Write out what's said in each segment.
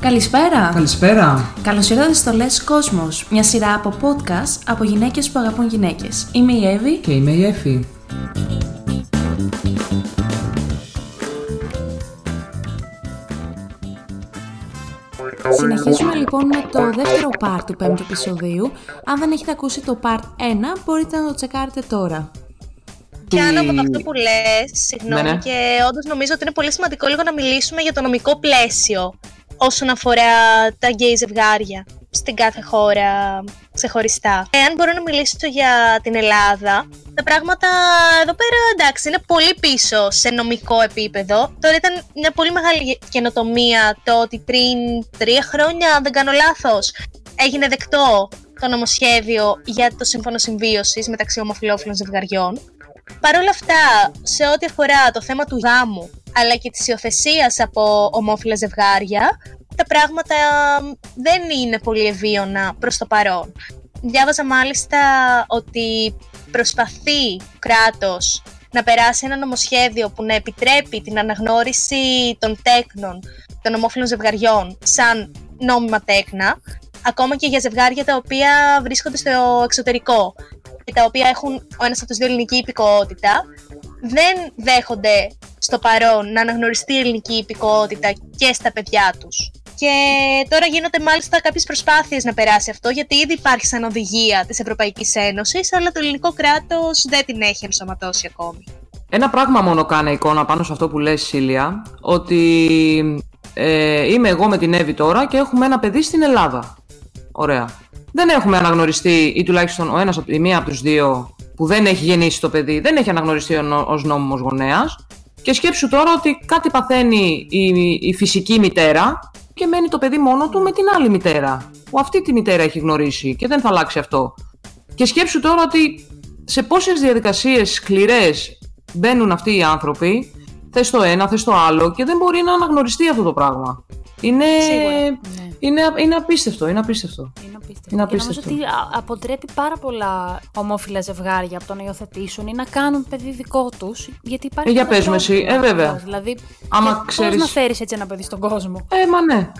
Καλησπέρα! Καλησπέρα! Καλώς ήρθατε στο Λες Κόσμος, μια σειρά από podcast από γυναίκες που αγαπούν γυναίκες. Είμαι η Εύη Και είμαι η Εφη. Συνεχίζουμε λοιπόν με το δεύτερο part του πέμπτου επεισοδίου. Αν δεν έχετε ακούσει το part 1, μπορείτε να το τσεκάρετε τώρα. Πιάνω από αυτό που λες, συγγνώμη, Ναι, ναι. και όντως νομίζω ότι είναι πολύ σημαντικό λίγο να μιλήσουμε για το νομικό πλαίσιο όσον αφορά τα γκέι ζευγάρια στην κάθε χώρα ξεχωριστά. Εάν μπορώ να μιλήσω για την Ελλάδα, τα πράγματα εδώ πέρα εντάξει είναι πολύ πίσω σε νομικό επίπεδο. Τώρα ήταν μια πολύ μεγάλη καινοτομία το ότι πριν τρία χρόνια, αν δεν κάνω λάθος, έγινε δεκτό το νομοσχέδιο για το σύμφωνο συμβίωσης μεταξύ ομοφυλόφιλων ζευγαριών. Παρ' όλα αυτά, σε ό,τι αφορά το θέμα του γάμου, αλλά και της υιοθεσίας από ομόφυλα ζευγάρια, τα πράγματα δεν είναι πολύ ευίωνα προς το παρόν. Διάβαζα μάλιστα ότι προσπαθεί ο κράτος να περάσει ένα νομοσχέδιο που να επιτρέπει την αναγνώριση των τέκνων των ομόφυλων ζευγαριών σαν νόμιμα τέκνα, ακόμα και για ζευγάρια τα οποία βρίσκονται στο εξωτερικό και τα οποία έχουν ο ένας από τους δύο ελληνική υπηκότητα, δεν δέχονται στο παρόν να αναγνωριστεί η ελληνική υπηκότητα και στα παιδιά τους. Και τώρα γίνονται μάλιστα κάποιες προσπάθειες να περάσει αυτό, γιατί ήδη υπάρχει σαν οδηγία της Ευρωπαϊκής Ένωσης, αλλά το ελληνικό κράτος δεν την έχει ενσωματώσει ακόμη. Ένα πράγμα μόνο κάνει εικόνα πάνω σε αυτό που λες Σίλια, ότι ε, είμαι εγώ με την Εύη τώρα και έχουμε ένα παιδί στην Ελλάδα. Ωραία. Δεν έχουμε αναγνωριστεί, ή τουλάχιστον ο ένας, από- η μία από τους δύο που δεν έχει γεννήσει το παιδί, δεν έχει αναγνωριστεί ω νο- ως νόμιμος γονέας. Και σκέψου τώρα ότι κάτι παθαίνει η, η φυσική μητέρα και μένει το παιδί μόνο του με την άλλη μητέρα. Που αυτή τη μητέρα έχει γνωρίσει και δεν θα αλλάξει αυτό. Και σκέψου τώρα ότι σε πόσες διαδικασίες σκληρές μπαίνουν αυτοί οι άνθρωποι, θες το ένα, θες το άλλο και δεν μπορεί να αναγνωριστεί αυτό το πράγμα. Είναι, Σίγουρα, είναι, είναι απίστευτο, είναι απίστευτο. Είναι απίστευτο. Είναι Και νομίζω απίστευτο. ότι α- αποτρέπει πάρα πολλά ομόφυλα ζευγάρια από το να υιοθετήσουν ή να κάνουν παιδί δικό τους. Γιατί υπάρχει. Ε, για ένας πες μου εσύ. πρόβλημα Ε, βέβαια. ακριβώς. Δηλαδή, Άμα και ξέρεις- Πώς να φέρεις έτσι ένα παιδί στον κόσμο; Ε, μα ναι.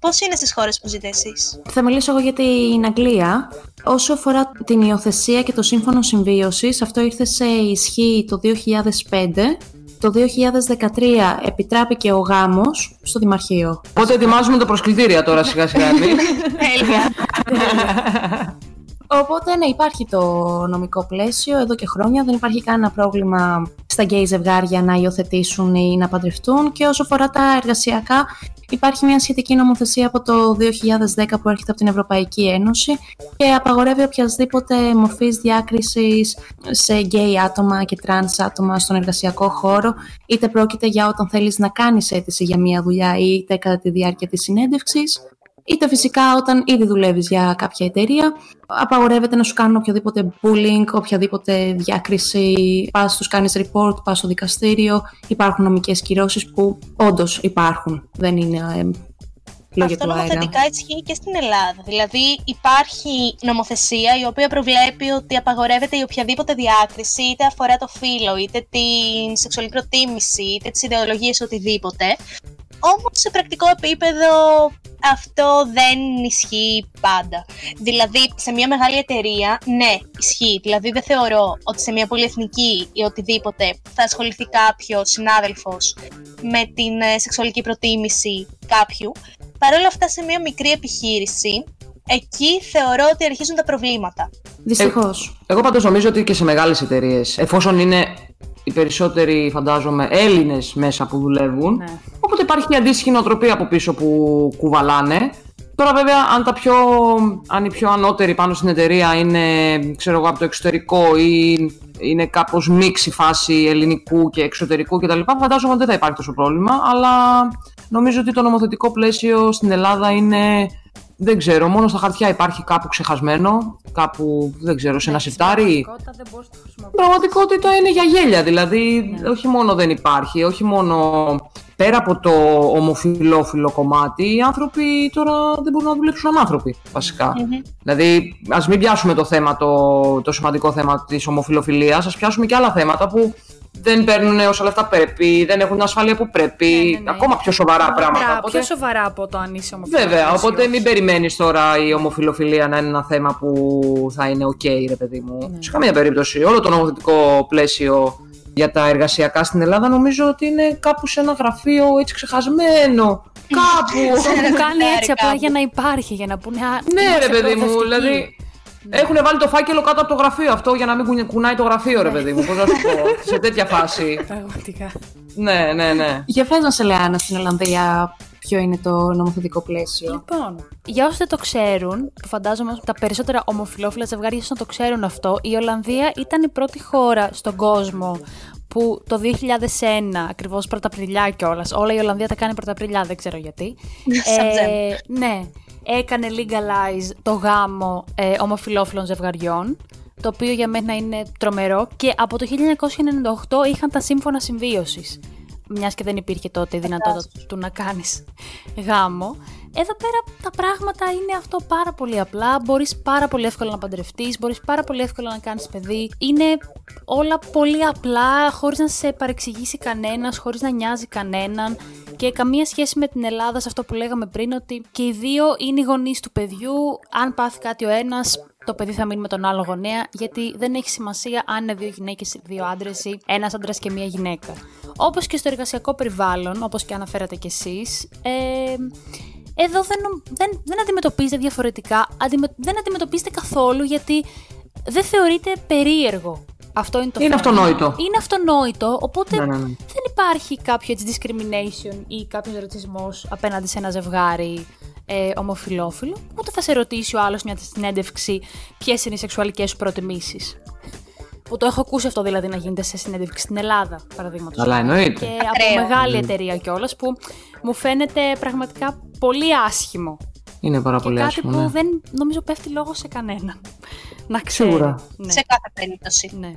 Πώς είναι στις χώρες που ζείτε εσείς; Θα μιλήσω εγώ για την Αγγλία. Όσο αφορά την υιοθεσία και το σύμφωνο συμβίωσης, αυτό ήρθε σε ισχύ το 2005. Το 2013 επιτράπηκε ο γάμος στο Δημαρχείο. Οπότε ετοιμάζουμε τα προσκλητήρια τώρα σιγά σιγά. μη. Τέλεια. Οπότε ναι, υπάρχει το νομικό πλαίσιο εδώ και χρόνια. Δεν υπάρχει κανένα πρόβλημα στα γκέι ζευγάρια να υιοθετήσουν ή να παντρευτούν. Και όσο αφορά τα εργασιακά, υπάρχει μια σχετική νομοθεσία από το 2010 που έρχεται από την Ευρωπαϊκή Ένωση και απαγορεύει οποιασδήποτε μορφής διάκρισης σε γκέι άτομα και τρανς άτομα στον εργασιακό χώρο, είτε πρόκειται για όταν θέλεις να κάνεις αίτηση για μια δουλειά είτε κατά τη διάρκεια της συνέντευξης, είτε φυσικά όταν ήδη δουλεύεις για κάποια εταιρεία, απαγορεύεται να σου κάνουν οποιοδήποτε bullying, οποιαδήποτε διάκριση, πας τους κάνεις report, πας στο δικαστήριο, υπάρχουν νομικές κυρώσεις που όντως υπάρχουν, δεν είναι ε, λόγια Αυτό του αέρα. νομοθετικά ισχύει και στην Ελλάδα. Δηλαδή υπάρχει νομοθεσία η οποία προβλέπει ότι απαγορεύεται η οποιαδήποτε διάκριση είτε αφορά το φύλο, είτε την σεξουαλική προτίμηση, είτε τις ιδεολογίες, οτιδήποτε. Όμως σε πρακτικό επίπεδο αυτό δεν ισχύει πάντα. Δηλαδή σε μια μεγάλη εταιρεία, ναι, ισχύει. Δηλαδή δεν θεωρώ ότι σε μια πολυεθνική ή οτιδήποτε θα ασχοληθεί κάποιος συνάδελφος με την ε, σεξουαλική προτίμηση κάποιου. Παρ' όλα αυτά, σε μια μικρή επιχείρηση, εκεί θεωρώ ότι αρχίζουν τα προβλήματα. Δυστυχώς. Εγώ πάντως νομίζω ότι και σε μεγάλες εταιρείες, εφόσον είναι οι περισσότεροι φαντάζομαι Έλληνες μέσα που δουλεύουν, Ναι. Οπότε υπάρχει μια αντίστοιχη νοοτροπία από πίσω που κουβαλάνε. Τώρα βέβαια αν, τα πιο, αν οι πιο ανώτεροι πάνω στην εταιρεία είναι ξέρω εγώ, από το εξωτερικό ή είναι κάπως μίξ η φάση ελληνικού και εξωτερικού κτλ. Φαντάζομαι ότι δεν θα υπάρχει τόσο πρόβλημα, αλλά νομίζω ότι το νομοθετικό πλαίσιο στην Ελλάδα είναι δεν ξέρω, μόνο στα χαρτιά υπάρχει κάπου ξεχασμένο, κάπου, δεν ξέρω, σε ένα σιρτάρι. πραγματικότητα δεν μπορείς να το χρησιμοποιήσεις. Πραγματικότητα είναι για γέλια, δηλαδή Ναι. όχι μόνο δεν υπάρχει, όχι μόνο πέρα από το ομοφυλόφιλο κομμάτι, οι άνθρωποι τώρα δεν μπορούν να δουλέψουν σαν άνθρωποι, βασικά. Δηλαδή, ας μην πιάσουμε το θέμα, το, το σημαντικό θέμα της ομοφυλοφιλίας, ας πιάσουμε και άλλα θέματα που δεν παίρνουν όσα λεφτά πρέπει, δεν έχουν την ασφάλεια που πρέπει. Ναι, ναι, ναι. Ακόμα πιο σοβαρά πράγματα. Μπράβο, Οπότε... Πιο σοβαρά από το αν είσαι ομοφυλόφιλος. Βέβαια, οπότε μην περιμένεις τώρα η ομοφυλοφιλία να είναι ένα θέμα που θα είναι οκ, ρε παιδί μου. Ναι. Σε καμία περίπτωση. Όλο το νομοθετικό πλαίσιο για τα εργασιακά στην Ελλάδα νομίζω ότι είναι κάπου σε ένα γραφείο έτσι ξεχασμένο. Κάπου. Το έχουν κάνει Κάπου. έτσι απλά για να υπάρχει, για να πούνε. «Α, ναι, είμαστε ρε παιδί μου, προοδευτικοί». δηλαδή. Έχουν βάλει το φάκελο κάτω από το γραφείο αυτό για να μην κουνι- κουνάει το γραφείο, ρε παιδί μου. Πώς να σου πω. σε τέτοια φάση. Πραγματικά. Ναι, ναι, ναι. Για πες μας, Ελεάνα, στην Ολλανδία ποιο είναι το νομοθετικό πλαίσιο. Λοιπόν, για όσοι δεν το ξέρουν, που φαντάζομαι τα περισσότερα ομοφυλόφιλα ζευγάρια ίσως να το ξέρουν αυτό, η Ολλανδία ήταν η πρώτη χώρα στον κόσμο που το 2001, ακριβώς πρωταπριλιά κιόλας, όλα η Ολλανδία τα κάνει πρωταπριλιά, δεν ξέρω γιατί. Σαν τζέμ. ναι, έκανε legalize το γάμο ε, ομοφυλόφιλων ζευγαριών, το οποίο για μένα είναι τρομερό και από το 1998 είχαν τα σύμφωνα συμβίωσης. Μιας και δεν υπήρχε τότε η δυνατότητα του να κάνεις γάμο. Εδώ πέρα τα πράγματα είναι αυτό πάρα πολύ απλά. Μπορείς πάρα πολύ εύκολα να παντρευτείς, μπορείς πάρα πολύ εύκολα να κάνεις παιδί. Είναι όλα πολύ απλά, χωρίς να σε παρεξηγήσει κανένας, χωρίς να νοιάζει κανέναν. Και καμία σχέση με την Ελλάδα σε αυτό που λέγαμε πριν, ότι και οι δύο είναι οι γονείς του παιδιού. Αν πάθει κάτι ο ένας, το παιδί θα μείνει με τον άλλο γονέα, γιατί δεν έχει σημασία αν είναι δύο γυναίκες ή δύο άντρες ή ένας άντρας και μία γυναίκα. Όπως και στο εργασιακό περιβάλλον, όπως και αναφέρατε κι εσείς, ε, εδώ δεν, νομ- δεν, δεν αντιμετωπίζετε διαφορετικά, αντιμε, δεν αντιμετωπίζετε καθόλου γιατί δεν θεωρείται περίεργο. Αυτό είναι το Είναι θέμα. αυτονόητο. Είναι αυτονόητο, οπότε Ναι, ναι, ναι. δεν υπάρχει κάποιο έτσι discrimination ή κάποιος ρατσισμός απέναντι σε ένα ζευγάρι ε, ομοφυλόφιλο. Ούτε θα σε ρωτήσει ο άλλος μια συνέντευξη ποιες είναι οι σεξουαλικές σου προτιμήσεις. Που το έχω ακούσει αυτό δηλαδή να γίνεται σε συνέντευξη στην Ελλάδα, παραδείγματος. Καλά, εννοείται. Και Ακραίο. από μεγάλη εταιρεία κιόλας που μου φαίνεται πραγματικά πολύ άσχημο. Είναι πάρα Και πολύ κάτι άσχημο. που ναι. δεν νομίζω πέφτει λόγο σε κανέναν. Να ξέρει. Σίγουρα. Ναι. Σε κάθε περίπτωση. ναι.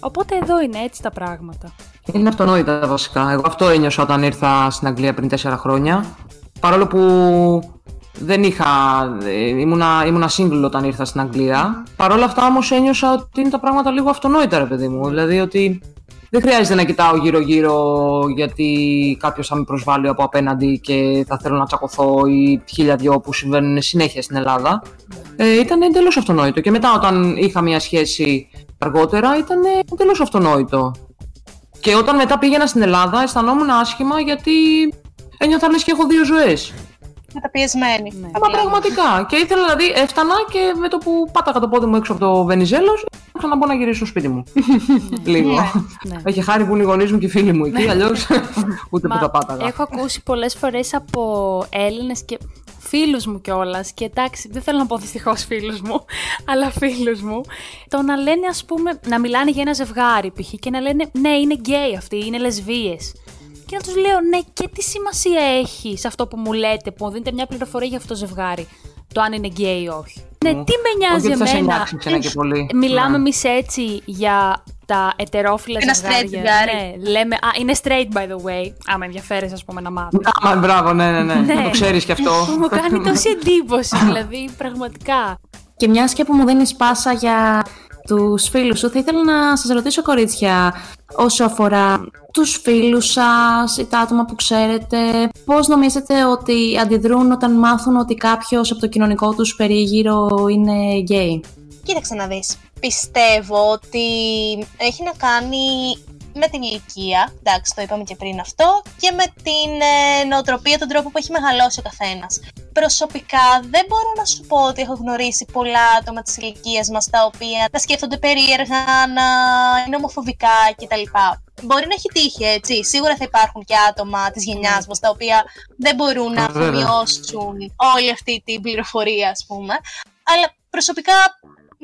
Οπότε εδώ είναι έτσι τα πράγματα. Είναι αυτονόητα βασικά. Εγώ αυτό ένιωσα όταν ήρθα στην Αγγλία πριν τέσσερα χρόνια. Παρόλο που δεν είχα. ε, ήμουνα, ήμουνα single όταν ήρθα στην Αγγλία. Παρ' όλα αυτά όμως ένιωσα ότι είναι τα πράγματα λίγο αυτονόητα, ρε παιδί μου. Δηλαδή ότι δεν χρειάζεται να κοιτάω γύρω-γύρω γιατί κάποιος θα με προσβάλλει από απέναντι και θα θέλω να τσακωθώ ή χίλια δυο που συμβαίνουν συνέχεια στην Ελλάδα. Ε, ήταν εντελώς αυτονόητο. Και μετά, όταν είχα μια σχέση αργότερα, ήταν εντελώς αυτονόητο. Και όταν μετά πήγαινα στην Ελλάδα, αισθανόμουν άσχημα γιατί ένιωθα λες και έχω δύο ζωές. Καταπιεσμένη. Ναι. Μα πραγματικά. Και ήθελα δηλαδή, έφτανα και με το που πάταγα το πόδι μου έξω από το Βενιζέλος, ήθελα να μπω να γυρίσω στο σπίτι μου. Λίγο. Ναι. Έχει χάρη που είναι οι γονείς μου και οι φίλοι μου εκεί, αλλιώς ούτε που Μα τα πάταγα. Έχω ακούσει πολλές φορές από Έλληνες και φίλους μου κιόλας. Και εντάξει, δεν θέλω να πω δυστυχώς φίλους μου, αλλά φίλους μου. Το να λένε, ας πούμε, να μιλάνε για ένα ζευγάρι π.χ. και να λένε Ναι, είναι γκέι αυτοί, είναι λεσβίες. Και να τους λέω Ναι, και τι σημασία έχει σε αυτό που μου λέτε, που μου δίνετε μια πληροφορία για αυτό το ζευγάρι, το αν είναι γκέι ή όχι. Ναι, τι με νοιάζει Όχι ότι θα σε εμένα; νιάξει ξένα και πολύ. Μιλάμε Ναι. εμείς έτσι για τα ετερόφυλα Ένα ζευγάρια. straight ζευγάρι. Ναι, λέμε. Α, είναι straight by the way. Άμα ενδιαφέρει, ας πούμε, να μάθεις. Άμα, μπράβο, ναι, ναι, ναι. Να το ξέρεις κι αυτό. Που μου κάνει τόση εντύπωση, δηλαδή, πραγματικά. Και μιας και που μου δίνεις πάσα για τους φίλους σου, θα ήθελα να σας ρωτήσω, κορίτσια, όσο αφορά τους φίλους σας ή τα άτομα που ξέρετε, πώς νομίζετε ότι αντιδρούν όταν μάθουν ότι κάποιος από το κοινωνικό τους περίγυρο είναι γκέι. Κοίταξε να δεις. Πιστεύω ότι έχει να κάνει με την ηλικία, εντάξει το είπαμε και πριν αυτό, και με την ε, νοοτροπία, τον τρόπο που έχει μεγαλώσει ο καθένας. Προσωπικά δεν μπορώ να σου πω ότι έχω γνωρίσει πολλά άτομα της ηλικίας μας τα οποία να σκέφτονται περίεργα, να είναι ομοφοβικά κτλ. Μπορεί να έχει τύχει έτσι. Σίγουρα θα υπάρχουν και άτομα της γενιάς μας τα οποία δεν μπορούν να Βέβαια. αφομοιώσουν όλη αυτή την πληροφορία ας πούμε. Αλλά προσωπικά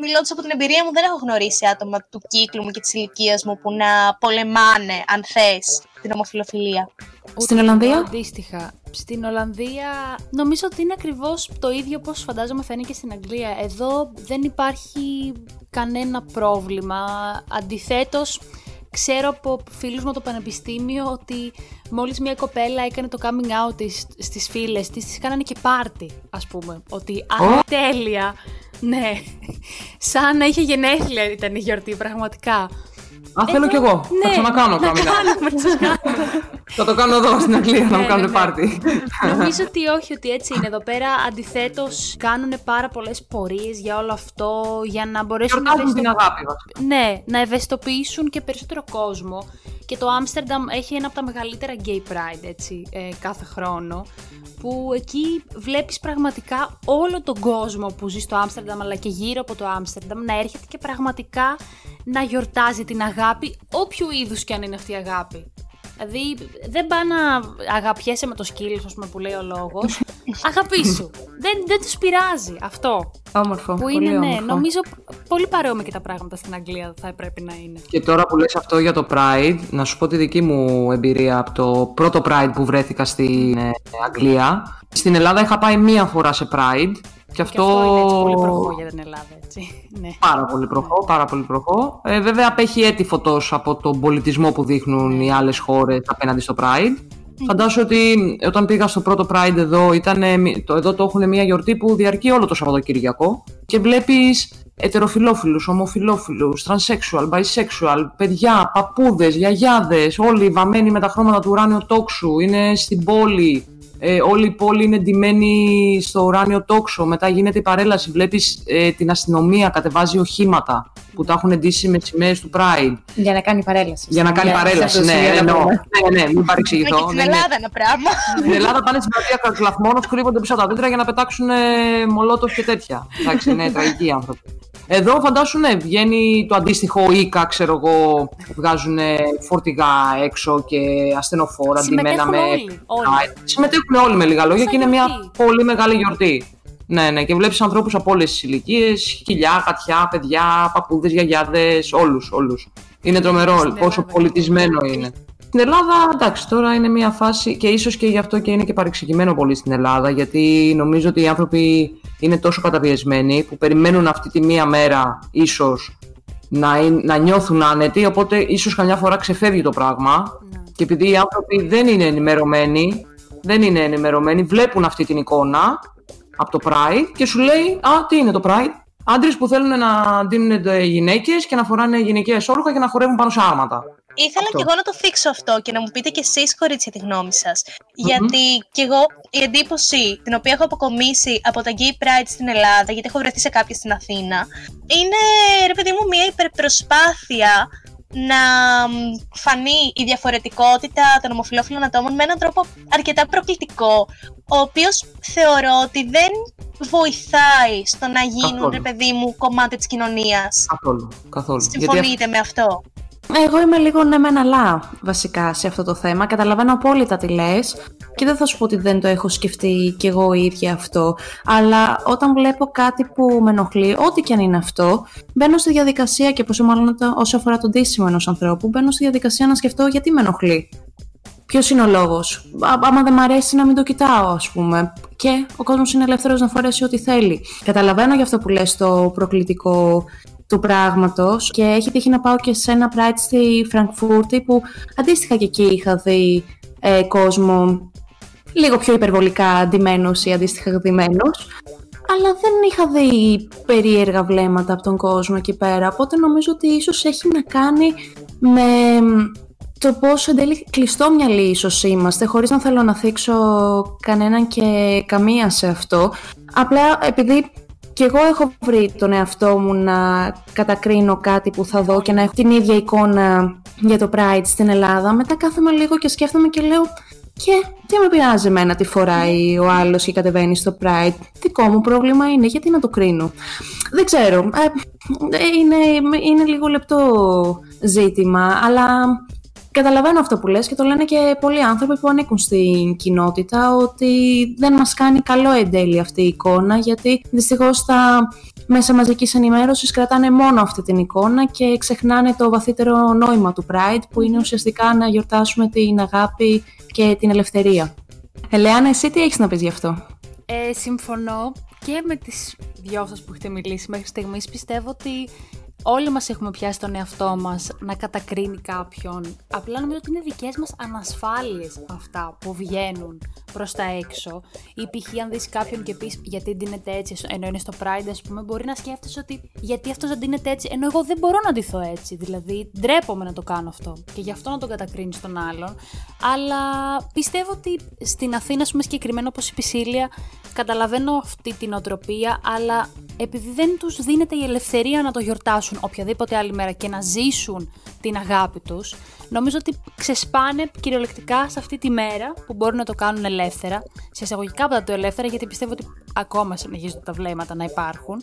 μιλώντας από την εμπειρία μου, δεν έχω γνωρίσει άτομα του κύκλου μου και της ηλικίας μου που να πολεμάνε, αν θες, την ομοφιλοφιλία. Στην Ολλανδία; Αντίστοιχα. Στην Ολλανδία νομίζω ότι είναι ακριβώς το ίδιο όπω φαντάζομαι θα είναι και στην Αγγλία. Εδώ δεν υπάρχει κανένα πρόβλημα. Αντιθέτως, ξέρω από φίλους μου από το πανεπιστήμιο ότι μόλις μια κοπέλα έκανε το coming out της στις φίλες της, της κάνανε και πάρτι, ας πούμε. Ότι α, τέλεια, ναι, σαν να είχε γενέθλια ήταν η γιορτή, πραγματικά. Α, θέλω κι εγώ. Θα Ναι, ξανακάνω να καμιά. κάνουμε, να σας κάνουμε. Θα το κάνω εδώ στην Αγγλία να Ναι, μου κάνουν ναι, ναι. πάρτι. Νομίζω ότι όχι, ότι έτσι είναι. Εδώ πέρα αντιθέτως κάνουν πάρα πολλές πορείες για όλο αυτό, για να μπορέσουν να Γιορτάζουν την ευαισθητοποιήσουν. αγάπη βασικά. Ναι, να ευαισθητοποιήσουν και περισσότερο κόσμο. Και το Άμστερνταμ έχει ένα από τα μεγαλύτερα gay pride, έτσι, ε, κάθε χρόνο. Που εκεί βλέπεις πραγματικά όλο τον κόσμο που ζει στο Άμστερνταμ, αλλά και γύρω από το Άμστερνταμ, να έρχεται και πραγματικά να γιορτάζει την αγάπη, όποιου είδους και αν είναι αυτή η αγάπη. Δηλαδή, δεν πάει να αγαπιέσαι με το σκύλο, ας πούμε, που λέει ο λόγος. Αγαπήσου. δεν, δεν τους πειράζει αυτό. Όμορφο. Που πολύ είναι, ναι, όμορφο. νομίζω πολύ παρόμοια και τα πράγματα στην Αγγλία θα πρέπει να είναι. Και τώρα που λες αυτό για το Pride, να σου πω τη δική μου εμπειρία από το πρώτο Pride που βρέθηκα στην ε, Αγγλία. Στην Ελλάδα είχα πάει μία φορά σε Pride και αυτό, Και αυτό είναι έτσι πολύ προχώ για την Ελλάδα, έτσι. Ναι. πάρα πολύ προχώ, πάρα πολύ προχώ. Ε, βέβαια απέχει έτη φωτός από τον πολιτισμό που δείχνουν οι άλλες χώρες απέναντι στο Pride. Φαντάσου ότι όταν πήγα στο πρώτο Pride εδώ, ήταν, το, εδώ το έχουν μια γιορτή που διαρκεί όλο το Σαββατοκύριακο και βλέπεις ετεροφιλόφιλους, ομοφιλόφιλους, transsexual, bisexual, παιδιά, παππούδες, γιαγιάδες, όλοι βαμμένοι με τα χρώματα του ουράνιου τόξου, είναι στην πόλη, ε, όλη η πόλη είναι ντυμένη στο ουράνιο τόξο. Μετά γίνεται η παρέλαση. Βλέπεις ε, την αστυνομία κατεβάζει οχήματα που τα έχουν ντύσει με σημαίες του Pride. Για να κάνει παρέλαση. Για να κάνει Για- παρέλαση. σε αυτό Ναι, το σημείο να εννοώ. πούμε. Ναι, ναι, μην Και παρεξηγηθώ. στην Ναι, ναι. Ελλάδα ένα πράγμα. Στην Ελλάδα πάνε στην πλατεία Καρκλαφμόνος, κρύβονται πίσω από τα δέντρα για να πετάξουν ε, μολότοφ και τέτοια. Εντάξει, είναι τραγικοί άνθρωποι. Εδώ φαντάσου, ναι, βγαίνει το αντίστοιχο ΙΚΑ, ξέρω εγώ, βγάζουν φορτηγά έξω και ασθενοφόρα ντυμένα Συμμετέχουν με. όλοι, όλοι. Α, Συμμετέχουν όλοι με λίγα λόγια Σαν και είναι μια γιορτή. πολύ μεγάλη γιορτή. Ναι, ναι, και βλέπεις ανθρώπους από όλες τις ηλικίες, χιλιά, γατιά, παιδιά, παππούδες, γιαγιάδες, όλους, όλους. Είναι τρομερό Στην πόσο Ελλάδα, πολιτισμένο είναι. Στην Ελλάδα, εντάξει, τώρα είναι μια φάση και ίσως και γι' αυτό και είναι και παρεξηγημένο πολύ στην Ελλάδα, γιατί νομίζω ότι οι άνθρωποι είναι τόσο καταπιεσμένοι που περιμένουν αυτή τη μία μέρα ίσως να, είναι- να νιώθουν άνετοι, οπότε ίσως καμιά φορά ξεφεύγει το πράγμα Ναι. και επειδή οι άνθρωποι δεν είναι ενημερωμένοι, δεν είναι ενημερωμένοι, βλέπουν αυτή την εικόνα από το Pride και σου λέει «Α, τι είναι το Pride» Άντρες που θέλουν να δίνουν γυναίκες και να φοράνε γυναικεία όρουχα και να χορεύουν πάνω σε άρματα. Ήθελα Αυτό. και εγώ να το θίξω αυτό και να μου πείτε κι εσείς κορίτσια τη γνώμη σας. Γιατί κι εγώ η εντύπωση την οποία έχω αποκομίσει από τα Gay Pride στην Ελλάδα, γιατί έχω βρεθεί σε κάποια στην Αθήνα, είναι ρε παιδί μου μια υπερπροσπάθεια να μ, φανεί η διαφορετικότητα των ομοφυλόφιλων ατόμων με έναν τρόπο αρκετά προκλητικό, ο οποίος θεωρώ ότι δεν βοηθάει στο να γίνουν, Καθόλου. ρε παιδί μου, κομμάτι της κοινωνίας. Καθόλου. καθόλου. Γιατί Συμφωνείτε με αυτό; Εγώ είμαι λίγο ναι μεν αλλά βασικά σε αυτό το θέμα. Καταλαβαίνω απόλυτα τι λες και δεν θα σου πω ότι δεν το έχω σκεφτεί κι εγώ η ίδια αυτό. Αλλά όταν βλέπω κάτι που με ενοχλεί, ό,τι και αν είναι αυτό, μπαίνω στη διαδικασία και πόσο μάλλον το- όσο αφορά τον τίσιμο ενός ανθρώπου, μπαίνω στη διαδικασία να σκεφτώ γιατί με ενοχλεί. Ποιος είναι ο λόγος; Άμα δεν μ' αρέσει να μην το κοιτάω, ας πούμε. Και ο κόσμος είναι ελεύθερος να φορέσει ό,τι θέλει. Καταλαβαίνω για αυτό που λες το προκλητικό του πράγματος και έχει τύχει να πάω και σε ένα Pride στη Φραγκφούρτη που αντίστοιχα και εκεί είχα δει ε, κόσμο λίγο πιο υπερβολικά ντυμένος ή αντίστοιχα ντυμένος αλλά δεν είχα δει περίεργα βλέμματα από τον κόσμο εκεί πέρα οπότε νομίζω ότι ίσως έχει να κάνει με το πόσο εν τέλει κλειστόμυαλοι ίσως είμαστε χωρίς να θέλω να θίξω κανέναν και καμία σε αυτό. Απλά επειδή και εγώ έχω βρει τον εαυτό μου να κατακρίνω κάτι που θα δω και να έχω την ίδια εικόνα για το Pride στην Ελλάδα. Μετά κάθομαι λίγο και σκέφτομαι και λέω και τι με πειράζει εμένα τι φοράει ο άλλος και κατεβαίνει στο Pride. Δικό μου πρόβλημα είναι γιατί να το κρίνω; Δεν ξέρω. Ε, είναι, είναι λίγο λεπτό ζήτημα, αλλά Καταλαβαίνω αυτό που λες και το λένε και πολλοί άνθρωποι που ανήκουν στην κοινότητα ότι δεν μας κάνει καλό εν τέλει αυτή η εικόνα γιατί δυστυχώς τα μέσα μαζικής ενημέρωσης κρατάνε μόνο αυτή την εικόνα και ξεχνάνε το βαθύτερο νόημα του Pride που είναι ουσιαστικά να γιορτάσουμε την αγάπη και την ελευθερία. Ελεάνα, εσύ τι έχεις να πεις γι' αυτό; Ε, συμφωνώ και με τις δυο σας που έχετε μιλήσει μέχρι στιγμής. Πιστεύω ότι όλοι μας έχουμε πιάσει τον εαυτό μας να κατακρίνει κάποιον. Απλά νομίζω ότι είναι δικές μας ανασφάλειες αυτά που βγαίνουν προς τα έξω. Ή π.χ. αν δεις κάποιον και πεις γιατί ντύνεται έτσι, ενώ είναι στο Pride, ας πούμε, μπορεί να σκέφτεσαι ότι γιατί αυτός δεν ντύνεται έτσι, ενώ εγώ δεν μπορώ να ντυθώ έτσι. Δηλαδή, ντρέπομαι να το κάνω αυτό και γι' αυτό να τον κατακρίνεις τον άλλον. Αλλά πιστεύω ότι στην Αθήνα, ας πούμε, συγκεκριμένα όπως η Πισίλια, καταλαβαίνω αυτή την οτροπία, αλλά επειδή δεν τους δίνεται η ελευθερία να το γιορτάσουν οποιαδήποτε άλλη μέρα και να ζήσουν την αγάπη τους, νομίζω ότι ξεσπάνε κυριολεκτικά σε αυτή τη μέρα που μπορούν να το κάνουν ελεύθερα. Σε εισαγωγικά από το ελεύθερα, γιατί πιστεύω ότι ακόμα συνεχίζονται τα βλέμματα να υπάρχουν.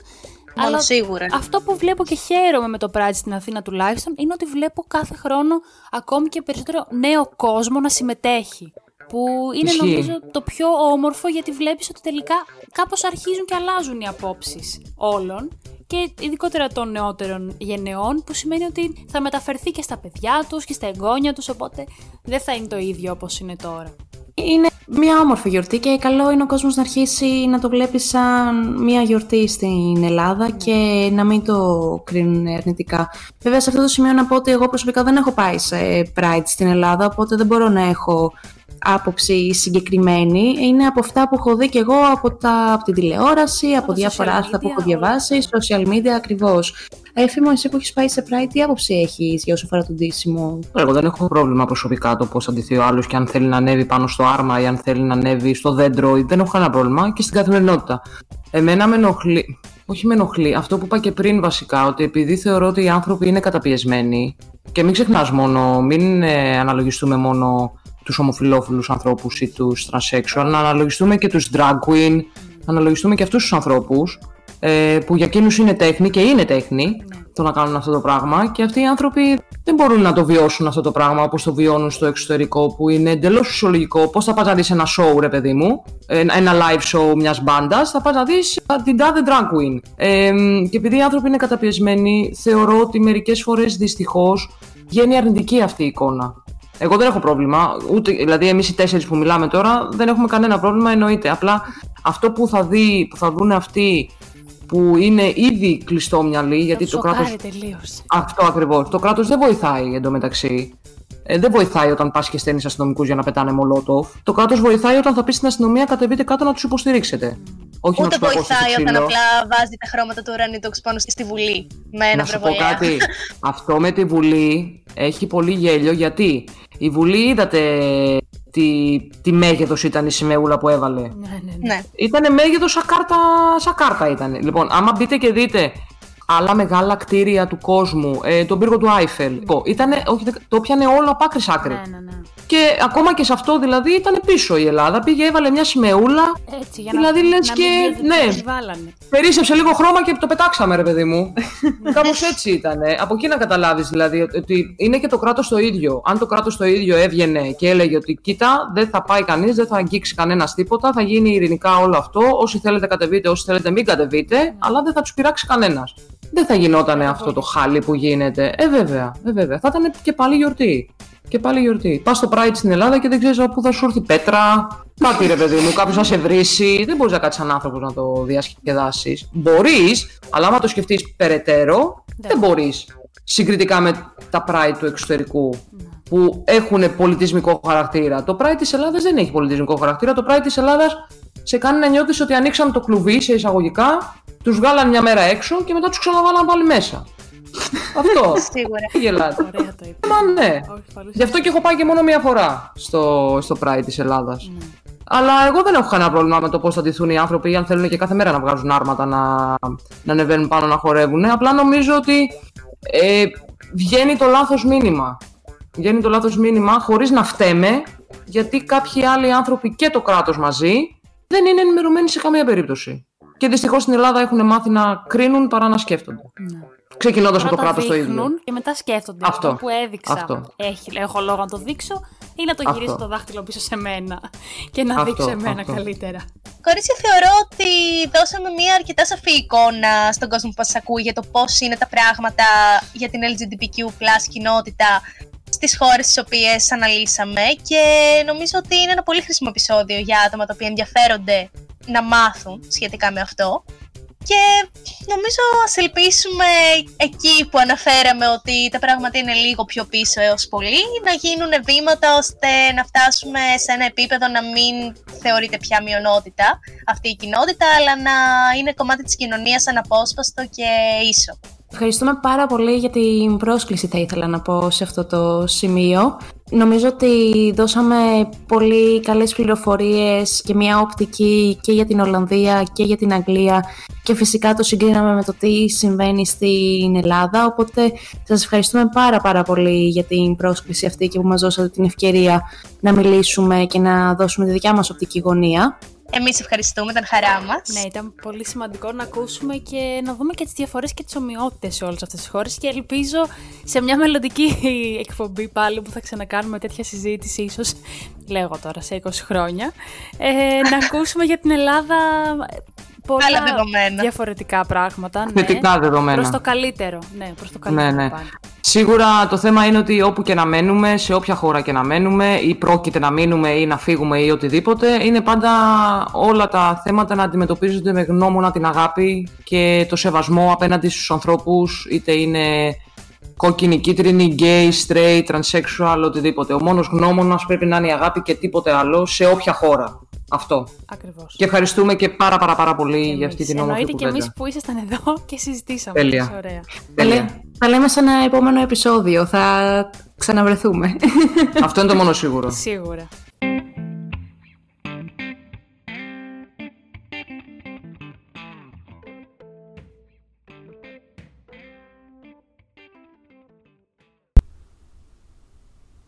Μόνο Αλλά σίγουρα. αυτό που βλέπω και χαίρομαι με το Pride στην Αθήνα τουλάχιστον είναι ότι βλέπω κάθε χρόνο ακόμη και περισσότερο νέο κόσμο να συμμετέχει. Που είναι Ισχύει. νομίζω το πιο όμορφο γιατί βλέπεις ότι τελικά κάπως αρχίζουν και αλλάζουν οι απόψεις όλων και ειδικότερα των νεότερων γενεών που σημαίνει ότι θα μεταφερθεί και στα παιδιά τους και στα εγγόνια τους οπότε δεν θα είναι το ίδιο όπως είναι τώρα. Είναι μια όμορφη γιορτή και καλό είναι ο κόσμος να αρχίσει να το βλέπει σαν μια γιορτή στην Ελλάδα και να μην το κρίνουν αρνητικά. Βέβαια σε αυτό το σημείο να πω ότι εγώ προσωπικά δεν έχω πάει σε Pride στην Ελλάδα οπότε δεν μπορώ να έχω άποψη συγκεκριμένη. Είναι από αυτά που έχω δει και εγώ από, τα, από την τηλεόραση, από τα διάφορα social άρθρα που media, έχω διαβάσει, social media ακριβώς. Έφημο, εσύ που έχεις πάει σε Pride, τι άποψη έχεις για όσο αφορά τον ντύσιμο; Εγώ δεν έχω πρόβλημα προσωπικά το πώς θα ντυθεί ο άλλος και αν θέλει να ανέβει πάνω στο άρμα ή αν θέλει να ανέβει στο δέντρο. ή Δεν έχω κανένα πρόβλημα και στην καθημερινότητα. Εμένα με ενοχλεί. Όχι με ενοχλεί. Αυτό που είπα και πριν βασικά, ότι επειδή θεωρώ ότι οι άνθρωποι είναι καταπιεσμένοι και μην ξεχνάς μόνο, μην ε, αναλογιστούμε μόνο τους ομοφυλόφιλους ανθρώπους ή τους transsexual, να αναλογιστούμε και τους drag queen, να αναλογιστούμε και αυτούς τους ανθρώπους ε, που για εκείνους είναι τέχνη και είναι τέχνη το να κάνουν αυτό το πράγμα και αυτοί οι άνθρωποι δεν μπορούν να το βιώσουν αυτό το πράγμα όπως το βιώνουν στο εξωτερικό που είναι εντελώς φυσιολογικό. Πώς θα πας να δεις ένα show ρε παιδί μου, ένα ένα live show μιας μπάντας, θα πας να δεις την τάδε drag queen. Ε, και επειδή οι άνθρωποι είναι καταπιεσμένοι, θεωρώ ότι μερικές φορές δυστυχώς βγαίνει αρνητική αυτή η εικόνα. Εγώ δεν έχω πρόβλημα, ούτε, δηλαδή εμείς οι τέσσερις που μιλάμε τώρα δεν έχουμε κανένα πρόβλημα εννοείται. Απλά αυτό που θα, δει, που θα δουν αυτοί που είναι ήδη κλειστόμυαλοι, γιατί το κράτος Σοκάρει τελείως. αυτό ακριβώς. Το κράτος δεν βοηθάει εντωμεταξύ. Ε, δεν βοηθάει όταν πας και στέλνεις αστυνομικούς για να πετάνε μολότοφ. Το κράτος βοηθάει όταν θα πεις στην αστυνομία κατεβείτε κάτω να τους υποστηρίξετε. Όχι να Ούτε τους πλακώσετε στο βοηθάει όταν ξύλο. απλά βάζει τα χρώματα του ουρανίτοξ πάνω στη Βουλή με ένα Να σου πω προβολέα. κάτι. Αυτό με τη Βουλή έχει πολύ γέλιο γιατί η Βουλή είδατε τι, τι μέγεθος ήταν η σημαίουλα που έβαλε. Ναι, ναι, ναι. Ναι. Ήτανε μέγεθος σαν κάρτα, σαν κάρτα ήταν. Λοιπόν, άμα μπείτε και δείτε άλλα μεγάλα κτίρια του κόσμου, ε, τον πύργο του Άιφελ, λοιπόν, ήτανε, όχι, δεν- το πιανε όλο από άκρης σ' άκρη. ναι, ναι, ναι. Και ακόμα και σε αυτό δηλαδή ήταν πίσω η Ελλάδα. Πήγε, έβαλε μια σημεούλα, Έτσι, για Δηλαδή, να, λες να και- μην βγει ναι. ότι τους βάλανε. περίσσεψε λίγο χρώμα και το πετάξαμε, ρε παιδί μου. Κάπως έτσι ήταν. Από εκεί να καταλάβεις δηλαδή ότι είναι και το κράτος το ίδιο. Αν το κράτος το ίδιο έβγαινε και έλεγε ότι κοίτα, δεν θα πάει κανείς, δεν θα αγγίξει κανένας τίποτα, θα γίνει ειρηνικά όλο αυτό. Όσοι θέλετε κατεβείτε, όσοι θέλετε μην κατεβείτε, αλλά δεν θα τους πειράξει κανένας. Δεν θα γινόταν αυτό το χάλι που γίνεται. Ε, βέβαια, ε, βέβαια. Θα ήταν και πάλι γιορτή. Και πάλι γιορτή. Πας στο Pride στην Ελλάδα και δεν ξέρεις από πού θα σου έρθει πέτρα. Κάτι ρε παιδί μου, κάποιος να σε βρήσει. Δεν μπορείς να κάτσεις σαν άνθρωπος να το διασκεδάσεις. Μπορείς, αλλά άμα το σκεφτείς περαιτέρω, δεν μπορείς. Συγκριτικά με τα Pride του εξωτερικού που έχουν πολιτισμικό χαρακτήρα. Το Pride της Ελλάδας δεν έχει πολιτισμικό χαρακτήρα. Το Pride της Ελλάδας σε κάνει να νιώθει ότι ανοίξαν το κλουβί σε εισαγωγικά, τους βγάλαν μια μέρα έξω και μετά τους ξαναβάλαν πάλι μέσα. Αυτό. Σίγουρα. Τι γελάτε. Ωραία το είπε. Μα ναι. Όχι, πολύ Γι' αυτό και έχω πάει και μόνο μία φορά στο, στο Pride της Ελλάδας. Ναι. Αλλά εγώ δεν έχω κανένα πρόβλημα με το πώς θα ντυθούν οι άνθρωποι ή αν θέλουν και κάθε μέρα να βγάζουν άρματα να, να ανεβαίνουν πάνω να χορεύουν. Απλά νομίζω ότι ε, βγαίνει το λάθος μήνυμα. Βγαίνει το λάθος μήνυμα χωρίς να φταίμε γιατί κάποιοι άλλοι άνθρωποι και το κράτος μαζί δεν είναι ενημερωμένοι σε καμία περίπτωση. Και δυστυχώς στην Ελλάδα έχουν μάθει να κρίνουν παρά να σκέφτονται. Ναι. Ξεκινώντας από το Πρώτα κράτος το ίδιο. δείχνουν Και μετά σκέφτονται Αυτό. αυτό που έδειξα. Αυτό. Έχει, έχω λόγο να το δείξω ή να το Αυτό. γυρίσω το δάχτυλο πίσω σε μένα και να Αυτό, δείξω εμένα αυτό. καλύτερα. Κορίτσια, θεωρώ ότι δώσαμε μια αρκετά σαφή εικόνα στον κόσμο που μας ακούει για το πώς είναι τα πράγματα για την LGBTQ κοινότητα στις χώρες τις οποίες αναλύσαμε και νομίζω ότι είναι ένα πολύ χρήσιμο επεισόδιο για άτομα τα οποία ενδιαφέρονται να μάθουν σχετικά με αυτό. Και νομίζω ας ελπίσουμε εκεί που αναφέραμε ότι τα πράγματα είναι λίγο πιο πίσω έως πολύ να γίνουν βήματα ώστε να φτάσουμε σε ένα επίπεδο να μην θεωρείται πια μειονότητα αυτή η κοινότητα αλλά να είναι κομμάτι της κοινωνίας αναπόσπαστο και ίσο. Ευχαριστούμε πάρα πολύ για την πρόσκληση θα ήθελα να πω σε αυτό το σημείο. Νομίζω ότι δώσαμε πολύ καλές πληροφορίες και μια οπτική και για την Ολλανδία και για την Αγγλία και φυσικά το συγκρίναμε με το τι συμβαίνει στην Ελλάδα οπότε σας ευχαριστούμε πάρα πάρα πολύ για την πρόσκληση αυτή και που μας δώσατε την ευκαιρία να μιλήσουμε και να δώσουμε τη δικιά μας οπτική γωνία. Εμείς ευχαριστούμε, ήταν χαρά μας. Ναι, ήταν πολύ σημαντικό να ακούσουμε και να δούμε και τις διαφορές και τις ομοιότητες σε όλες αυτές τις χώρες. Και ελπίζω σε μια μελλοντική εκπομπή πάλι που θα ξανακάνουμε τέτοια συζήτηση, ίσως λέγω τώρα σε 20 χρόνια, ε, να ακούσουμε για την Ελλάδα πολλά διαφορετικά πράγματα. Ναι, Θετικά δεδομένα. Προς το καλύτερο. Ναι, προς το καλύτερο. Ναι, ναι. Σίγουρα το θέμα είναι ότι όπου και να μένουμε, σε όποια χώρα και να μένουμε ή πρόκειται να μείνουμε ή να φύγουμε ή οτιδήποτε, είναι πάντα όλα τα θέματα να αντιμετωπίζονται με γνώμονα την αγάπη και το σεβασμό απέναντι στους ανθρώπους, είτε είναι κόκκινη, κίτρινη, gay, straight, transsexual, οτιδήποτε. Ο μόνος γνώμονας πρέπει να είναι η αγάπη και τίποτε άλλο σε όποια χώρα. Αυτό. Ακριβώς. Και ευχαριστούμε και πάρα πάρα πάρα πολύ για αυτή την όμορφη κουβέντα. Εννοείται και εμείς που ήσασταν εδώ και συζητήσαμε. Τέλεια. Ωραία. Τέλεια. Θα λέμε σε ένα επόμενο επεισόδιο. Θα ξαναβρεθούμε. Αυτό είναι το μόνο σίγουρο. Σίγουρα.